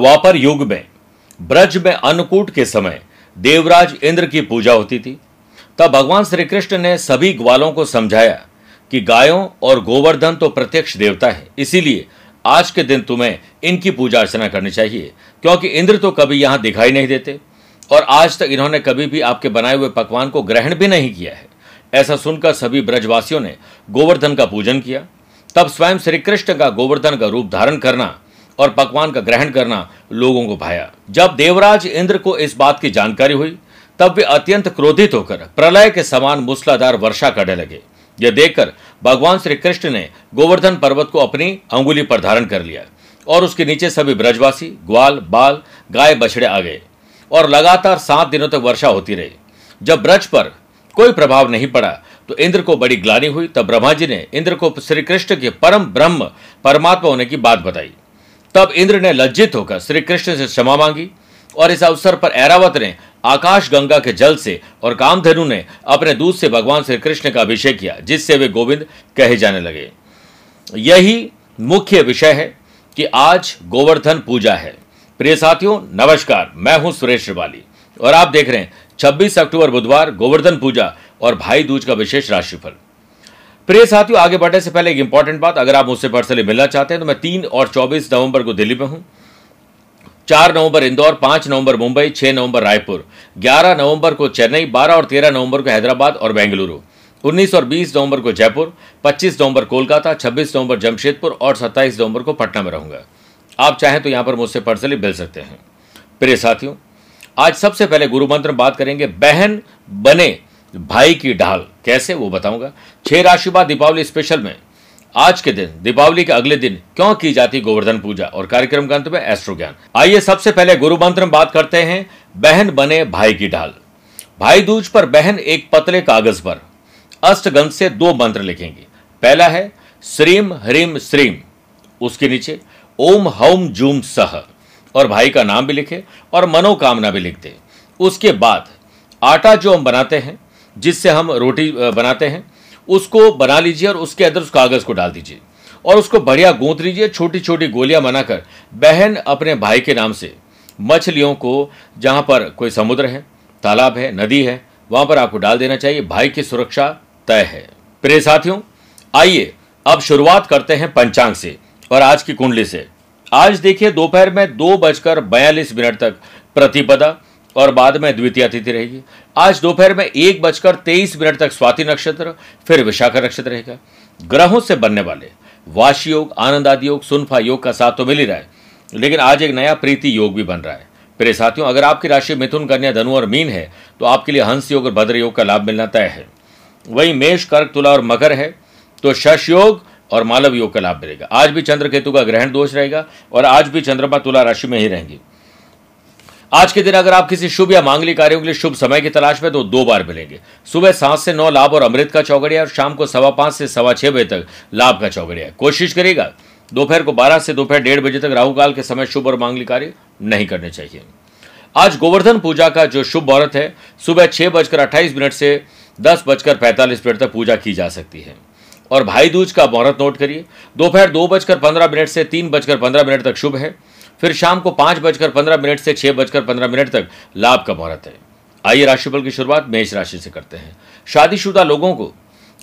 द्वापर युग में, ब्रज में अन्नकूट के समय देवराज इंद्र की पूजा होती थी। तब भगवान श्री कृष्ण ने सभी ग्वालों को समझाया कि गायों और गोवर्धन तो प्रत्यक्ष देवता है, इसीलिए आज के दिन तुम्हें इनकी पूजा अर्चना करनी चाहिए, क्योंकि इंद्र तो कभी यहाँ दिखाई नहीं देते, और आज तक इन्होंने कभी भी आपके बनाए हुए पकवान को ग्रहण भी नहीं किया है। ऐसा सुनकर सभी ब्रजवासियों ने गोवर्धन का पूजन किया। तब स्वयं श्री कृष्ण का गोवर्धन का रूप धारण करना और पकवान का ग्रहण करना लोगों को भाया। जब देवराज इंद्र को इस बात की जानकारी हुई, तब वे अत्यंत क्रोधित होकर प्रलय के समान मूसलाधार वर्षा करने लगे। यह देखकर भगवान श्री कृष्ण ने गोवर्धन पर्वत को अपनी अंगुली पर धारण कर लिया और उसके नीचे सभी ब्रजवासी, ग्वाल, बाल, गाय, बछड़े आ गए और लगातार सात दिनों तक वर्षा होती रही। जब ब्रज पर कोई प्रभाव नहीं पड़ा तो इंद्र को बड़ी ग्लानी हुई। तब ब्रह्मा जी ने इंद्र को श्री कृष्ण के परम ब्रह्म, परमात्मा होने की बात बताई। तब इंद्र ने लज्जित होकर श्री कृष्ण से क्षमा मांगी और इस अवसर पर ऐरावत ने आकाश गंगा के जल से और कामधेनु ने अपने दूध से भगवान श्री कृष्ण का अभिषेक किया, जिससे वे गोविंद कहे जाने लगे। यही मुख्य विषय है कि आज गोवर्धन पूजा है। प्रिय साथियों, नमस्कार, मैं हूँ सुरेश श्रिवाली और आप देख रहे हैं 26 अक्टूबर बुधवार गोवर्धन पूजा और भाई दूज का विशेष राशिफल। प्रिय साथियों, आगे बढ़ने से पहले एक इंपॉर्टेंट बात, अगर आप मुझसे पर्सनली मिलना चाहते हैं तो मैं तीन और चौबीस नवंबर को दिल्ली में हूँ। चार नवंबर इंदौर, पाँच नवंबर मुंबई, छह नवंबर रायपुर, ग्यारह नवंबर को चेन्नई, बारह और तेरह नवंबर को हैदराबाद और बेंगलुरु, उन्नीस और बीस नवंबर को जयपुर, पच्चीस नवंबर कोलकाता, छब्बीस नवंबर जमशेदपुर और सत्ताईस नवंबर को पटना में रहूँगा। आप चाहें तो यहाँ पर मुझसे पर्सनली मिल सकते हैं। प्रिय साथियों, आज सबसे पहले गुरु मंत्र बात करेंगे, बहन बने। भाई की ढाल। कैसे? वो बताऊँगा। छह राशि बाद दीपावली स्पेशल में। आज के दिन, दीपावली के अगले दिन क्यों की जाती गोवर्धन पूजा और कार्यक्रम का अंत में एस्ट्रो ज्ञान आइए सबसे पहले गुरु मंत्र में बात करते हैं, बहन बने भाई की ढाल। भाई दूज पर बहन एक पतले कागज़ पर। अष्टगंध से दो मंत्र लिखेंगे। पहला है, श्रीम ह्रीम श्रीम। उसके नीचे, ओम हौम जूम सह। और भाई का नाम भी लिखे और मनोकामना भी लिख दे उसके बाद, आटा जो हम बनाते हैं जिससे हम रोटी बनाते हैं, उसको बना लीजिए और उसके अंदर उस कागज़ को डाल दीजिए। और उसको बढ़िया गूंथ लीजिए छोटी छोटी गोलियाँ बनाकर। बहन अपने भाई के नाम से मछलियों को जहाँ पर कोई समुद्र है, तालाब है, नदी है, वहाँ पर आपको डाल देना चाहिए। भाई की सुरक्षा तय है। प्रिय साथियों, आइए अब शुरुआत करते हैं पंचांग से और आज की कुंडली से। आज देखिए दोपहर में दो बजकर बयालीस मिनट तक प्रतिपदा और बाद में द्वितीय तिथि रहेगी। आज दोपहर में एक बजकर तेईस मिनट तक स्वाति नक्षत्र, फिर विशाखा नक्षत्र रहेगा। ग्रहों से बनने वाले वाशी योग, आनंद आदि योग, सुनफा योग का साथ तो मिल ही रहा है, लेकिन आज एक नया प्रीति योग भी बन रहा है। प्रिय साथियों, अगर आपकी राशि मिथुन, कन्या, धनु और मीन है तो आपके लिए हंस योग और भद्र योग का लाभ मिलना तय है। वही मेष, कर्क, तुला और मकर है तो शश योग और मालव योग का लाभ मिलेगा। आज भी चंद्र केतु का ग्रहण दोष रहेगा और आज भी चंद्रमा तुला राशि में ही रहेंगी। आज के दिन अगर आप किसी शुभ या मांगलिक कार्यों के लिए शुभ समय की तलाश में तो दो बार मिलेंगे। सुबह सात से नौ लाभ और अमृत का चौगड़िया और शाम को सवा पाँच से सवा छह बजे तक लाभ का चौगड़िया कोशिश करेगा दोपहर को बारह से दोपहर डेढ़ बजे तक राहु काल के समय शुभ और मांगलिक कार्य नहीं करने चाहिए। आज गोवर्धन पूजा का जो शुभ मुहूर्त है, सुबह छह बजकर अट्ठाईस मिनट से दस बजकर पैंतालीस मिनट तक पूजा की जा सकती है। और भाई दूज का मुहूर्त नोट करिए, दोपहर दो बजकर पंद्रह मिनट से तीन बजकर पंद्रह मिनट तक शुभ है। फिर शाम को पाँच बजकर पंद्रह मिनट से छह बजकर पंद्रह मिनट तक लाभ का मुहूर्त है। आइए राशिफल की शुरुआत मेष राशि से करते हैं। शादीशुदा लोगों को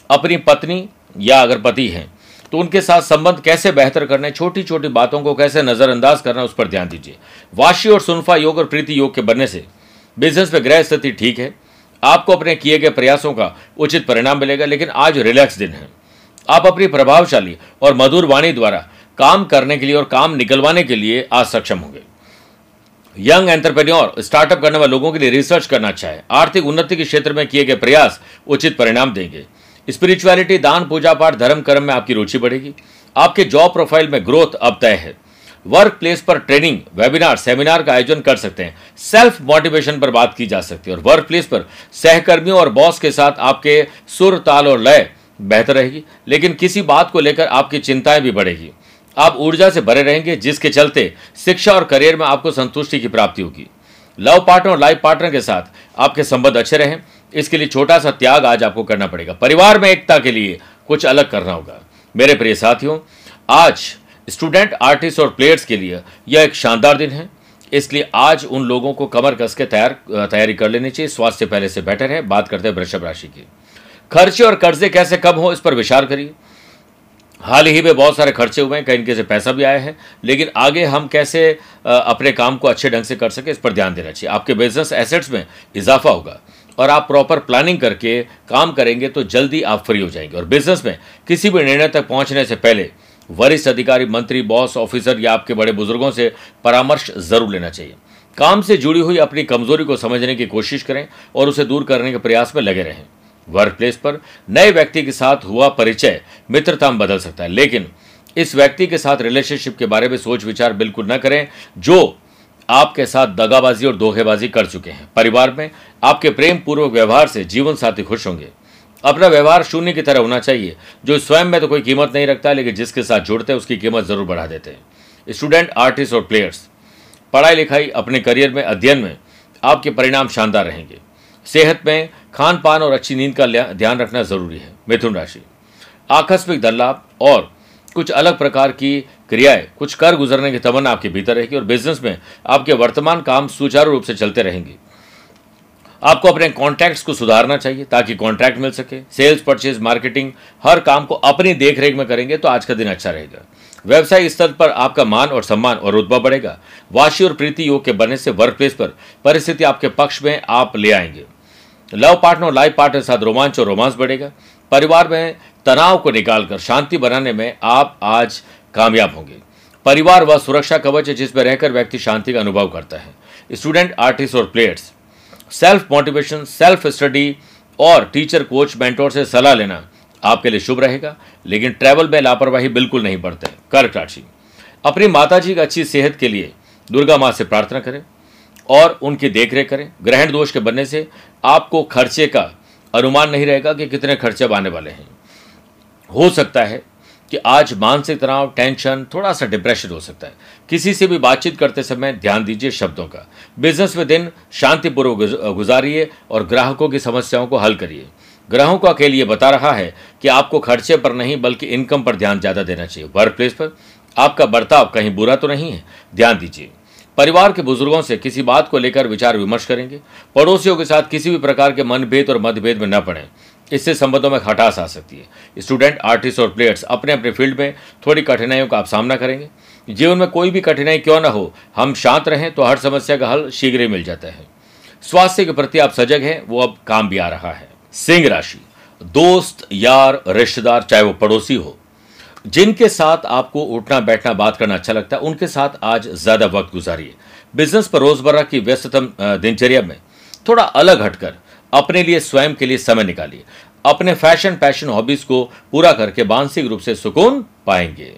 अपनी पत्नी या अगर पति हैं तो उनके साथ संबंध कैसे बेहतर करने छोटी छोटी बातों को कैसे नजरअंदाज करना, उस पर ध्यान दीजिए। वाशी और सुनफा योग और प्रीति योग के बनने से बिज़नेस में ग्रह स्थिति ठीक है। आपको अपने किए गए प्रयासों का उचित परिणाम मिलेगा, लेकिन आज रिलैक्स दिन है। आप अपनी प्रभावशाली और मधुर वाणी द्वारा काम करने के लिए और काम निकलवाने के लिए आज सक्षम होंगे। यंग एंटरप्रेन्योर, स्टार्टअप करने वाले लोगों के लिए रिसर्च करना अच्छा है आर्थिक उन्नति के क्षेत्र में किए गए प्रयास उचित परिणाम देंगे। स्पिरिचुअलिटी, दान, पूजा पाठ, धर्म, कर्म में आपकी रुचि बढ़ेगी। आपके जॉब प्रोफ़ाइल में ग्रोथ अब तय है। वर्क प्लेस पर ट्रेनिंग, वेबिनार, सेमिनार का आयोजन कर सकते हैं। सेल्फ मोटिवेशन पर बात की जा सकती है और वर्क प्लेस पर सहकर्मियों और बॉस के साथ आपके सुर, ताल और लय बेहतर रहेगी। लेकिन किसी बात को लेकर आपकी चिंताएँ भी बढ़ेगी। आप ऊर्जा से भरे रहेंगे, जिसके चलते शिक्षा और करियर में आपको संतुष्टि की प्राप्ति होगी। लव पार्टनर और लाइफ पार्टनर के साथ आपके संबंध अच्छे रहें। इसके लिए छोटा सा त्याग आज आपको करना पड़ेगा। परिवार में एकता के लिए कुछ अलग करना होगा। मेरे प्रिय साथियों, आज स्टूडेंट, आर्टिस्ट और प्लेयर्स के लिए यह एक शानदार दिन है। इसलिए आज उन लोगों को कमर कस के तैयार, तैयारी कर लेनी चाहिए। स्वास्थ्य पहले से बेटर है। बात करते हैं वृषभ राशि की। खर्चे और कर्जे कैसे कम हो, इस पर विचार करिए। हाल ही में बहुत सारे खर्चे हुए हैं, कहीं इनके से पैसा भी आया है, लेकिन आगे हम कैसे अपने काम को अच्छे ढंग से कर सके, इस पर ध्यान देना चाहिए। आपके बिज़नेस एसेट्स में इजाफा होगा और आप प्रॉपर प्लानिंग करके काम करेंगे तो जल्दी आप फ्री हो जाएँगे। और बिज़नेस में किसी भी निर्णय तक पहुँचने से पहले वरिष्ठ अधिकारी, मंत्री बॉस ऑफिसर या आपके बड़े बुज़ुर्गों से परामर्श ज़रूर लेना चाहिए। काम से जुड़ी हुई अपनी कमज़ोरी को समझने की कोशिश करें और उसे दूर करने के प्रयास में लगे रहें। वर्क प्लेस पर नए व्यक्ति के साथ हुआ परिचय मित्रता में बदल सकता है। लेकिन इस व्यक्ति के साथ रिलेशनशिप के बारे में सोच विचार बिल्कुल न करें, जो आपके साथ दगाबाजी और धोखेबाजी कर चुके हैं। परिवार में आपके प्रेम पूर्वक व्यवहार से जीवन साथी खुश होंगे। अपना व्यवहार शून्य की तरह होना चाहिए, जो स्वयं में तो कोई कीमत नहीं रखता, लेकिन जिसके साथ जुड़ते हैं उसकी कीमत ज़रूर बढ़ा देते हैं। स्टूडेंट, आर्टिस्ट और प्लेयर्स पढ़ाई लिखाई अपने करियर में, अध्ययन में आपके परिणाम शानदार रहेंगे। सेहत में खान पान और अच्छी नींद का ध्यान रखना ज़रूरी है। मिथुन राशि। आकस्मिक धन लाभ और कुछ अलग प्रकार की क्रियाएँ, कुछ कर गुजरने की तमन्ना आपके भीतर रहेगी और बिज़नेस में आपके वर्तमान काम सुचारू रूप से चलते रहेंगे। आपको अपने कॉन्टैक्ट्स को सुधारना चाहिए ताकि कॉन्ट्रैक्ट मिल सके। सेल्स परचेज मार्केटिंग हर काम को अपनी देखरेख में करेंगे तो आज का दिन अच्छा रहेगा। व्यवसाय स्तर पर आपका मान और सम्मान और रुतबा बढ़ेगा। वाशी और प्रीति योग के बनने से वर्क प्लेस पर परिस्थिति आपके पक्ष में आप ले आएँगे। लव पार्टनर और लाइफ पार्टनर के साथ रोमांच और रोमांस बढ़ेगा। परिवार में तनाव को निकालकर शांति बनाने में आप आज कामयाब होंगे। परिवार व सुरक्षा कवच है जिसमें रहकर व्यक्ति शांति का अनुभव करता है। स्टूडेंट, आर्टिस्ट और players, self motivation, self study और टीचर, कोच, मेंटोर से सलाह लेना आपके लिए शुभ रहेगा, लेकिन ट्रैवल में लापरवाही बिल्कुल नहीं बढ़ते। कर्क राशि। अपनी माता जी की अच्छी सेहत के लिए दुर्गा माँ से प्रार्थना करें। और उनकी देखरेख करें। ग्रहण दोष के बनने से आपको खर्चे का अनुमान नहीं रहेगा कि कितने खर्चे आने वाले हैं। हो सकता है कि आज मानसिक तनाव, टेंशन थोड़ा सा डिप्रेशन हो सकता है। किसी से भी बातचीत करते समय ध्यान दीजिए शब्दों का। बिज़नेस में दिन शांतिपूर्वक गुजारिए और ग्राहकों की समस्याओं को हल करिए। ग्राहकों का लिए बता रहा है कि आपको खर्चे पर नहीं, बल्कि इनकम पर ध्यान ज़्यादा देना चाहिए। वर्क प्लेस पर आपका बर्ताव कहीं बुरा तो नहीं है? ध्यान दीजिए। परिवार के बुज़ुर्गों से किसी बात को लेकर विचार विमर्श करेंगे। पड़ोसियों के साथ किसी भी प्रकार के मनभेद और मतभेद में न पड़े। इससे संबंधों में खटास आ सकती है। स्टूडेंट, आर्टिस्ट और प्लेयर्स अपने अपने फ़ील्ड में थोड़ी कठिनाइयों का आप सामना करेंगे। जीवन में कोई भी कठिनाई क्यों ना हो, हम शांत रहें तो हर समस्या का हल शीघ्र ही मिल जाता है। स्वास्थ्य के प्रति आप सजग हैं, वो अब काम भी आ रहा है। सिंह राशि। दोस्त, यार, रिश्तेदार, चाहे वो पड़ोसी हो जिनके साथ आपको उठना बैठना बात करना अच्छा लगता है, उनके साथ आज ज़्यादा वक्त गुजारिए। बिज़नेस पर रोज़मर्रा की व्यस्ततम दिनचर्या में थोड़ा अलग हटकर अपने लिए स्वयं के लिए समय निकालिए। अपने फ़ैशन पैशन हॉबीज को पूरा करके मानसिक रूप से सुकून पाएँगे।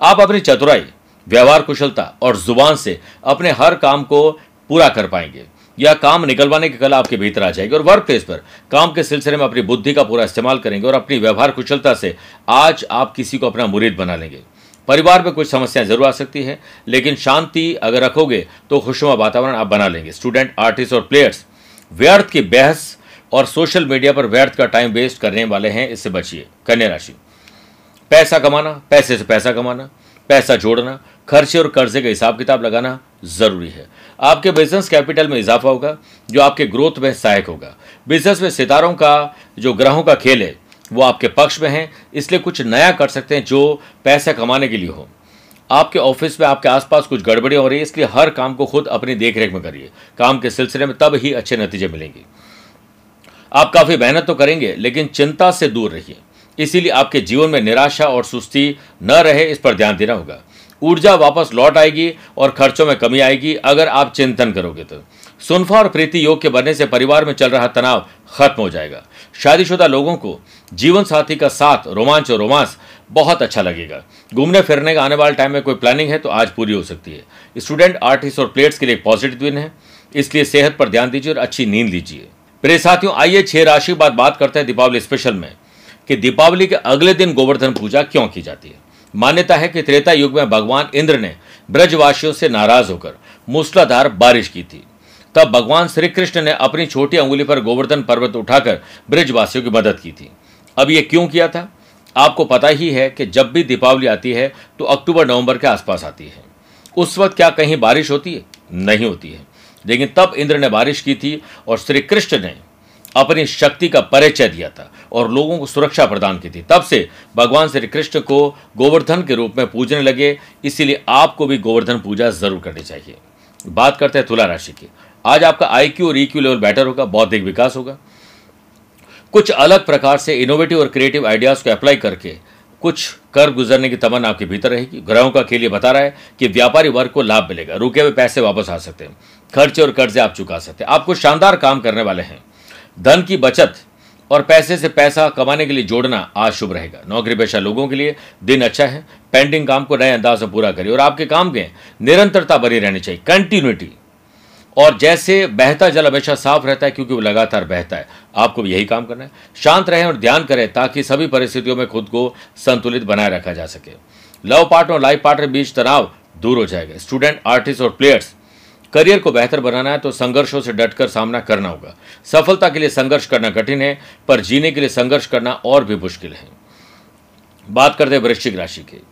आप अपनी चतुराई, व्यवहार कुशलता और ज़ुबान से अपने हर काम को पूरा कर पाएँगे। यह काम निकलवाने की कला आपके भीतर आ जाएगी। और वर्क प्लेस पर काम के सिलसिले में अपनी बुद्धि का पूरा इस्तेमाल करेंगे और अपनी व्यवहार कुशलता से आज आप किसी को अपना मुरीद बना लेंगे। परिवार में कुछ समस्याएँ ज़रूर आ सकती है, लेकिन शांति अगर रखोगे तो खुशनुमा वातावरण आप बना लेंगे। स्टूडेंट आर्टिस्ट और प्लेयर्स व्यर्थ की बहस और सोशल मीडिया पर व्यर्थ का टाइम वेस्ट करने वाले हैं, इससे बचिए। कन्या राशि, पैसा कमाना, पैसे से पैसा कमाना। पैसा जोड़ना, खर्चे और कर्जे का हिसाब किताब लगाना ज़रूरी है। आपके बिज़नेस कैपिटल में इजाफा होगा, जो आपके ग्रोथ में सहायक होगा। बिज़नेस में सितारों का, जो ग्रहों का खेल है, वो आपके पक्ष में है, इसलिए कुछ नया कर सकते हैं जो पैसा कमाने के लिए हो। आपके ऑफ़िस में, आपके आसपास कुछ गड़बड़ी हो रही है, इसलिए हर काम को खुद अपनी देखरेख में करिए। काम के सिलसिले में तब ही अच्छे नतीजे मिलेंगे। आप काफ़ी मेहनत तो करेंगे, लेकिन चिंता से दूर रहिए। इसीलिए आपके जीवन में निराशा और सुस्ती न रहे, इस पर ध्यान देना होगा। ऊर्जा वापस लौट आएगी और खर्चों में कमी आएगी, अगर आप चिंतन करोगे तो। सुनफा और प्रीति योग के बनने से परिवार में चल रहा तनाव खत्म हो जाएगा। शादीशुदा लोगों को जीवन साथी का साथ, रोमांच और रोमांस बहुत अच्छा लगेगा। घूमने फिरने का आने वाले टाइम में कोई प्लानिंग है तो आज पूरी हो सकती है। स्टूडेंट आर्टिस्ट और प्लेयर्स के लिए पॉजिटिव दिन है। इसलिए सेहत पर ध्यान दीजिए और अच्छी नींद लीजिए। प्रे साथियों, आइए छह राशि बाद बात करते हैं दीपावली स्पेशल में। कि दीपावली के अगले दिन गोवर्धन पूजा क्यों की जाती है? मान्यता है कि त्रेता युग में भगवान इंद्र ने ब्रजवासियों से नाराज़ होकर मूसलाधार बारिश की थी। तब भगवान श्री कृष्ण ने अपनी छोटी अंगुली पर गोवर्धन पर्वत उठाकर ब्रजवासियों की मदद की थी। अब यह क्यों किया था? आपको पता ही है कि जब भी दीपावली आती है तो अक्टूबर नवंबर के आसपास आती है। उस वक्त क्या कहीं बारिश होती है? नहीं होती है। लेकिन तब इंद्र ने बारिश की थी और श्री कृष्ण ने अपनी शक्ति का परिचय दिया था और लोगों को सुरक्षा प्रदान की थी। तब से भगवान श्री कृष्ण को गोवर्धन के रूप में पूजने लगे, इसीलिए आपको भी गोवर्धन पूजा ज़रूर करनी चाहिए। बात करते हैं तुला राशि की। आज आपका आईक्यू और ईक्यू लेवल बेटर होगा, बौद्धिक विकास होगा। कुछ अलग प्रकार से इनोवेटिव और क्रिएटिव आइडियाज़ को अप्लाई करके कुछ कर गुजरने की तमन्ना आपके भीतर रहेगी। ग्रहों का के लिए बता रहा है कि व्यापारी वर्ग को लाभ मिलेगा। रुके हुए पैसे वापस आ सकते हैं। खर्चे और कर्जे आप चुका सकते हैं। आपको शानदार काम करने वाले हैं। धन की बचत और पैसे से पैसा कमाने के लिए जोड़ना आज शुभ रहेगा। नौकरी पेशा लोगों के लिए दिन अच्छा है। पेंडिंग काम को नए अंदाज से पूरा करिए और आपके काम के निरंतरता बनी रहनी चाहिए। कंटिन्यूटी और जैसे बहता जल हमेशा साफ़ रहता है क्योंकि वो लगातार बहता है। आपको भी यही काम करना है। शांत रहें और ध्यान करें ताकि सभी परिस्थितियों में खुद को संतुलित बनाए रखा जा सके। लव पार्टनर और लाइफ पार्टनर बीच तनाव दूर हो जाएगा। स्टूडेंट आर्टिस्ट और प्लेयर्स करियर को बेहतर बनाना है तो संघर्षों से डटकर सामना करना होगा। सफलता के लिए संघर्ष करना कठिन है, पर जीने के लिए संघर्ष करना और भी मुश्किल है। बात करते हैं वृश्चिक राशि की।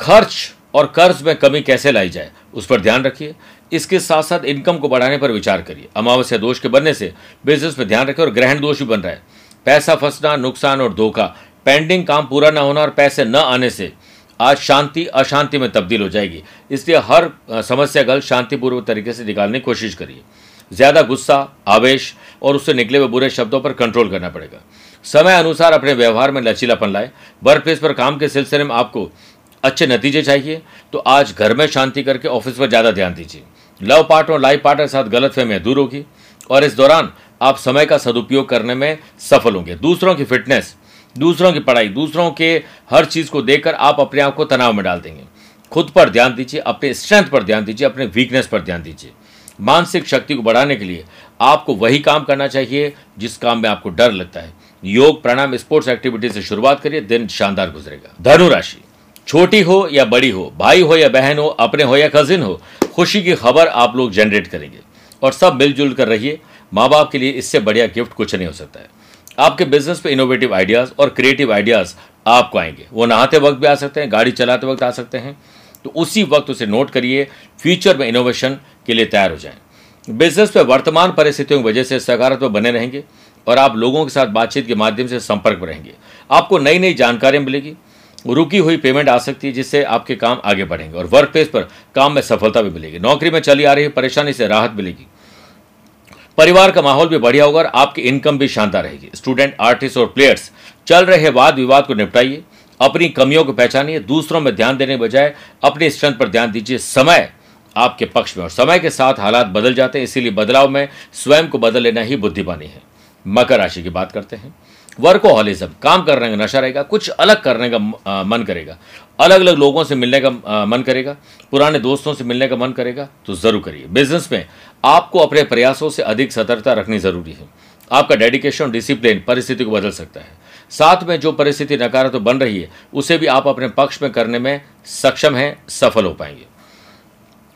खर्च और कर्ज में कमी कैसे लाई जाए, उस पर ध्यान रखिए। इसके साथ साथ इनकम को बढ़ाने पर विचार करिए। अमावस्या दोष के बनने से बिज़नेस पर ध्यान रखें और ग्रहण दोष भी बन रहा है। पैसा फंसना, नुकसान और धोखा पेंडिंग काम पूरा न होना और पैसे न आने से आज शांति, अशांति में तब्दील हो जाएगी। इसलिए हर समस्या गल शांतिपूर्वक तरीके से निकालने की कोशिश करिए। ज़्यादा गुस्सा, आवेश और उससे निकले हुए बुरे शब्दों पर कंट्रोल करना पड़ेगा। समय अनुसार अपने व्यवहार में लचीलापन लाए। वर्क प्लेस पर काम के सिलसिले में आपको अच्छे नतीजे चाहिए। तो आज घर में शांति करके ऑफ़िस पर ज़्यादा ध्यान दीजिए। लव पार्टनर और लाइफ पार्टनर के साथ गलत फहमियाँ दूर होगी और इस दौरान आप समय का सदुपयोग करने में सफल होंगे। दूसरों की फिटनेस दूसरों की पढ़ाई, दूसरों के हर चीज़ को देखकर आप अपने आप को तनाव में डाल देंगे। खुद पर ध्यान दीजिए, अपने स्ट्रेंथ पर ध्यान दीजिए, अपने वीकनेस पर ध्यान दीजिए। मानसिक शक्ति को बढ़ाने के लिए आपको वही काम करना चाहिए जिस काम में आपको डर लगता है। योग, प्राणायाम, स्पोर्ट्स एक्टिविटी से शुरुआत करिए, दिन शानदार गुजरेगा। धनु राशि, छोटी हो या बड़ी हो, भाई हो या बहन हो, अपने हो या कजिन हो, खुशी की खबर आप लोग जनरेट करेंगे। और सब मिलजुल कर रहिए। माँ बाप के लिए इससे बढ़िया गिफ्ट कुछ नहीं हो सकता है। आपके बिज़नेस पे इनोवेटिव आइडियाज़ और क्रिएटिव आइडियाज़ आपको आएँगे। वो नहाते वक्त भी आ सकते हैं, गाड़ी चलाते वक्त आ सकते हैं। तो उसी वक्त उसे नोट करिए फ्यूचर में इनोवेशन के लिए तैयार हो जाएँ। बिज़नेस पे वर्तमान परिस्थितियों की वजह से सकारात्मक बने रहेंगे और आप लोगों के साथ बातचीत के माध्यम से संपर्क में रहेंगे। आपको नई नई जानकारियाँ मिलेगी, रुकी हुई पेमेंट आ सकती है, जिससे आपके काम आगे बढ़ेंगे और वर्क प्लेस पर काम में सफलता भी मिलेगी। नौकरी में चली आ रही परेशानी से राहत मिलेगी। परिवार का माहौल भी बढ़िया होगा और आपकी इनकम भी शानदार रहेगी। स्टूडेंट, आर्टिस्ट और प्लेयर्स, चल रहे वाद विवाद को निपटाइए, अपनी कमियों को पहचानिए, दूसरों में ध्यान देने बजाय अपनी स्ट्रेंथ पर ध्यान दीजिए। समय आपके पक्ष में और समय के साथ हालात बदल जाते हैं, इसीलिए बदलाव में स्वयं को बदल लेना ही बुद्धिमानी है। मकर राशि की बात करते हैं। वर्कोहॉलिज्म, काम करने का नशा रहेगा, कुछ अलग करने का मन करेगा। अलग अलग लोगों से मिलने का मन करेगा, पुराने दोस्तों से मिलने का मन करेगा तो ज़रूर करिए। बिज़नेस में आपको अपने प्रयासों से अधिक सतर्कता रखनी ज़रूरी है। आपका डेडिकेशन, डिसिप्लिन परिस्थिति को बदल सकता है। साथ में जो परिस्थिति नकारात्मक बन रही है, उसे भी आप अपने पक्ष में करने में सक्षम हैं, सफल हो पाएँगे।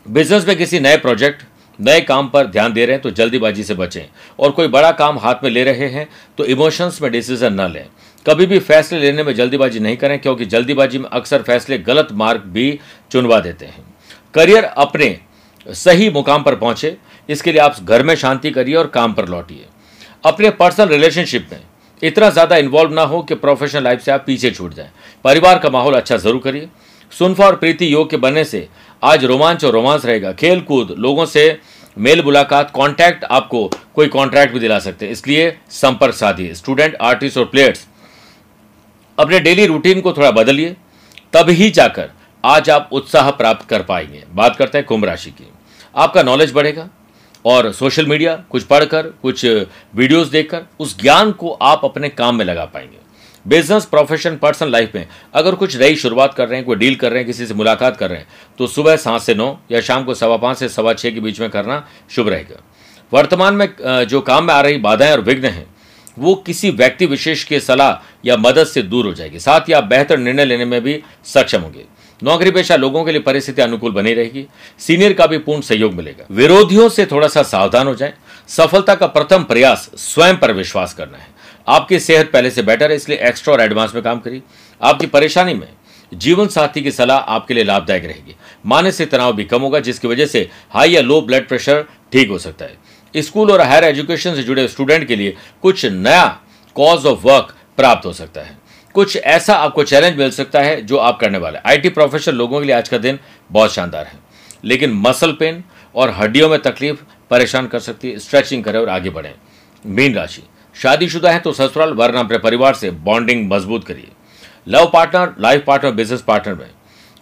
बिज़नेस में किसी नए प्रोजेक्ट नए काम पर ध्यान दे रहे हैं तो जल्दीबाजी से बचें। और कोई बड़ा काम हाथ में ले रहे हैं तो इमोशंस में डिसीज़न न लें। कभी भी फैसले लेने में जल्दीबाजी नहीं करें, क्योंकि जल्दीबाजी में अक्सर फैसले गलत मार्ग भी चुनवा देते हैं। करियर अपने सही मुकाम पर पहुँचे, इसके लिए आप घर में शांति करिए और काम पर लौटिए। अपने पर्सनल रिलेशनशिप में इतना ज़्यादा इन्वॉल्व ना हो कि प्रोफेशनल लाइफ से आप पीछे छूट जाएँ। परिवार का माहौल अच्छा ज़रूर करिए। सुनफा और प्रीति योग के बनने से आज रोमांच और रोमांस रहेगा। खेल कूद लोगों से मेल मुलाकात कॉन्टैक्ट आपको कोई कॉन्ट्रैक्ट भी दिला सकते हैं। इसलिए संपर्क साधिए। स्टूडेंट आर्टिस्ट और प्लेयर्स अपने डेली रूटीन को थोड़ा बदलिए। ही जाकर आज आप उत्साह प्राप्त कर पाएँगे। बात करते हैं कुंभ राशि की। आपका नॉलेज बढ़ेगा और सोशल मीडिया कुछ पढ़कर, कुछ वीडियोस देखकर, उस ज्ञान को आप अपने काम में लगा पाएँगे। बिज़नेस प्रोफेशन पर्सनल लाइफ में अगर कुछ नई शुरुआत कर रहे हैं, कोई डील कर रहे हैं, किसी से मुलाकात कर रहे हैं तो सुबह सात से नौ या शाम को सवा पाँच से सवा छः के बीच में करना शुभ रहेगा। वर्तमान में जो काम में आ रही बाधाएँ और विघ्न हैं, वो किसी व्यक्ति विशेष के सलाह या मदद से दूर हो जाएगी। साथ ही आप बेहतर निर्णय लेने में भी सक्षम होंगे। नौकरी पेशा लोगों के लिए परिस्थिति अनुकूल बनी रहेगी। सीनियर का भी पूर्ण सहयोग मिलेगा। विरोधियों से थोड़ा सा सावधान हो जाए। सफलता का प्रथम प्रयास स्वयं पर विश्वास करना है। आपकी सेहत पहले से बेटर है, इसलिए एक्स्ट्रा और एडवांस में काम करिए। आपकी परेशानी में जीवन साथी की सलाह आपके लिए लाभदायक रहेगी। मानसिक तनाव भी कम होगा, जिसकी वजह से हाई या लो ब्लड प्रेशर ठीक हो सकता है। स्कूल और हायर एजुकेशन से जुड़े स्टूडेंट के लिए कुछ नया कॉज ऑफ़ वर्क प्राप्त हो सकता है। कुछ ऐसा आपको चैलेंज मिल सकता है, जो आप करने वाले आईटी प्रोफेशनल लोगों के लिए आज का दिन बहुत शानदार है। लेकिन मसल पेन और हड्डियों में तकलीफ़ परेशान कर सकती है स्ट्रेचिंग करें और आगे बढ़ें। मीन राशि। शादीशुदा है तो ससुराल, वरना अपने परिवार से बॉन्डिंग मज़बूत करिए। Love partner, life partner, business partner में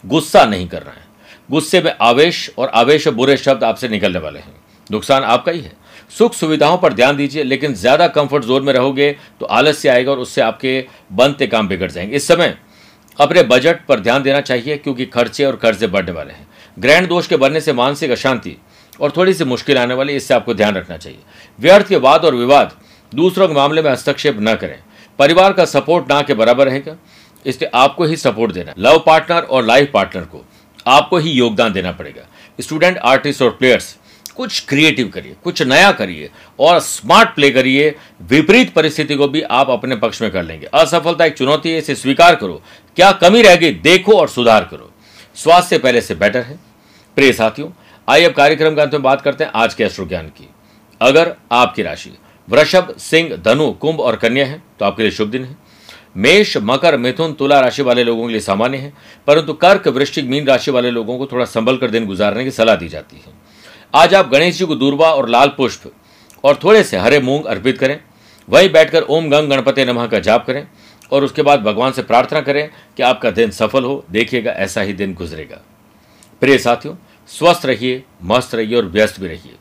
गुस्सा नहीं कर रहे हैं। गुस्से में आवेश और आवेश बुरे शब्द आपसे निकलने वाले हैं। नुकसान आपका ही है। सुख सुविधाओं पर ध्यान दीजिए, लेकिन ज़्यादा कंफर्ट जोन में रहोगे तो आलस्य आएगा और उससे आपके बनते काम बिगड़ जाएँगे। इस समय अपने बजट पर ध्यान देना चाहिए, क्योंकि खर्चे और कर्जे बढ़ने वाले हैं। ग्रहण दोष के बनने से मानसिक अशांति और थोड़ी सी मुश्किल आने वाली इससे आपको ध्यान रखना चाहिए। व्यर्थ के वाद और विवाद दूसरों के मामले में हस्तक्षेप न करें। परिवार का सपोर्ट ना के बराबर रहेगा। इसलिए आपको ही सपोर्ट देना। लव पार्टनर और लाइफ पार्टनर को आपको ही योगदान देना पड़ेगा। स्टूडेंट, आर्टिस्ट और प्लेयर्स, कुछ क्रिएटिव करिए, कुछ नया करिए और स्मार्ट प्ले करिए। विपरीत परिस्थिति को भी आप अपने पक्ष में कर लेंगे। असफलता एक चुनौती है, इसे स्वीकार करो। क्या कमी रह गई देखो और सुधार करो। स्वास्थ्य पहले से बेटर है। प्रिय साथियों, आइए अब कार्यक्रम के अंत में बात करते हैं आज के अश्रु ज्ञान की। अगर आपकी राशि वृषभ, सिंह, धनु, कुंभ और कन्या है तो आपके लिए शुभ दिन है। मेष, मकर, मिथुन, तुला राशि वाले लोगों के लिए सामान्य है, परंतु कर्क, वृश्चिक, मीन राशि वाले लोगों को थोड़ा संभल कर दिन गुजारने की सलाह दी जाती है। आज आप गणेश जी को दूरबा और लाल पुष्प और थोड़े से हरे मूंग अर्पित करें। वहीं बैठकर ओम गंग गणपति नमः का जाप करें और उसके बाद भगवान से प्रार्थना करें कि आपका दिन सफल हो, देखिएगा, ऐसा ही दिन गुजरेगा। प्रिय साथियों, स्वस्थ रहिए, मस्त रहिए और व्यस्त भी रहिए।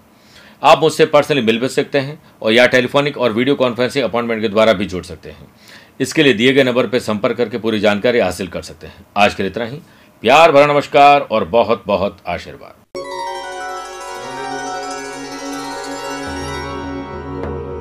आप मुझसे पर्सनली मिल भी सकते हैं और या टेलीफोनिक और वीडियो कॉन्फ्रेंसिंग अपॉइंटमेंट के द्वारा भी जुड़ सकते हैं। इसके लिए दिए गए नंबर पर संपर्क करके पूरी जानकारी हासिल कर सकते हैं। आज के लिए इतना ही। प्यार भरा नमस्कार और बहुत बहुत आशीर्वाद।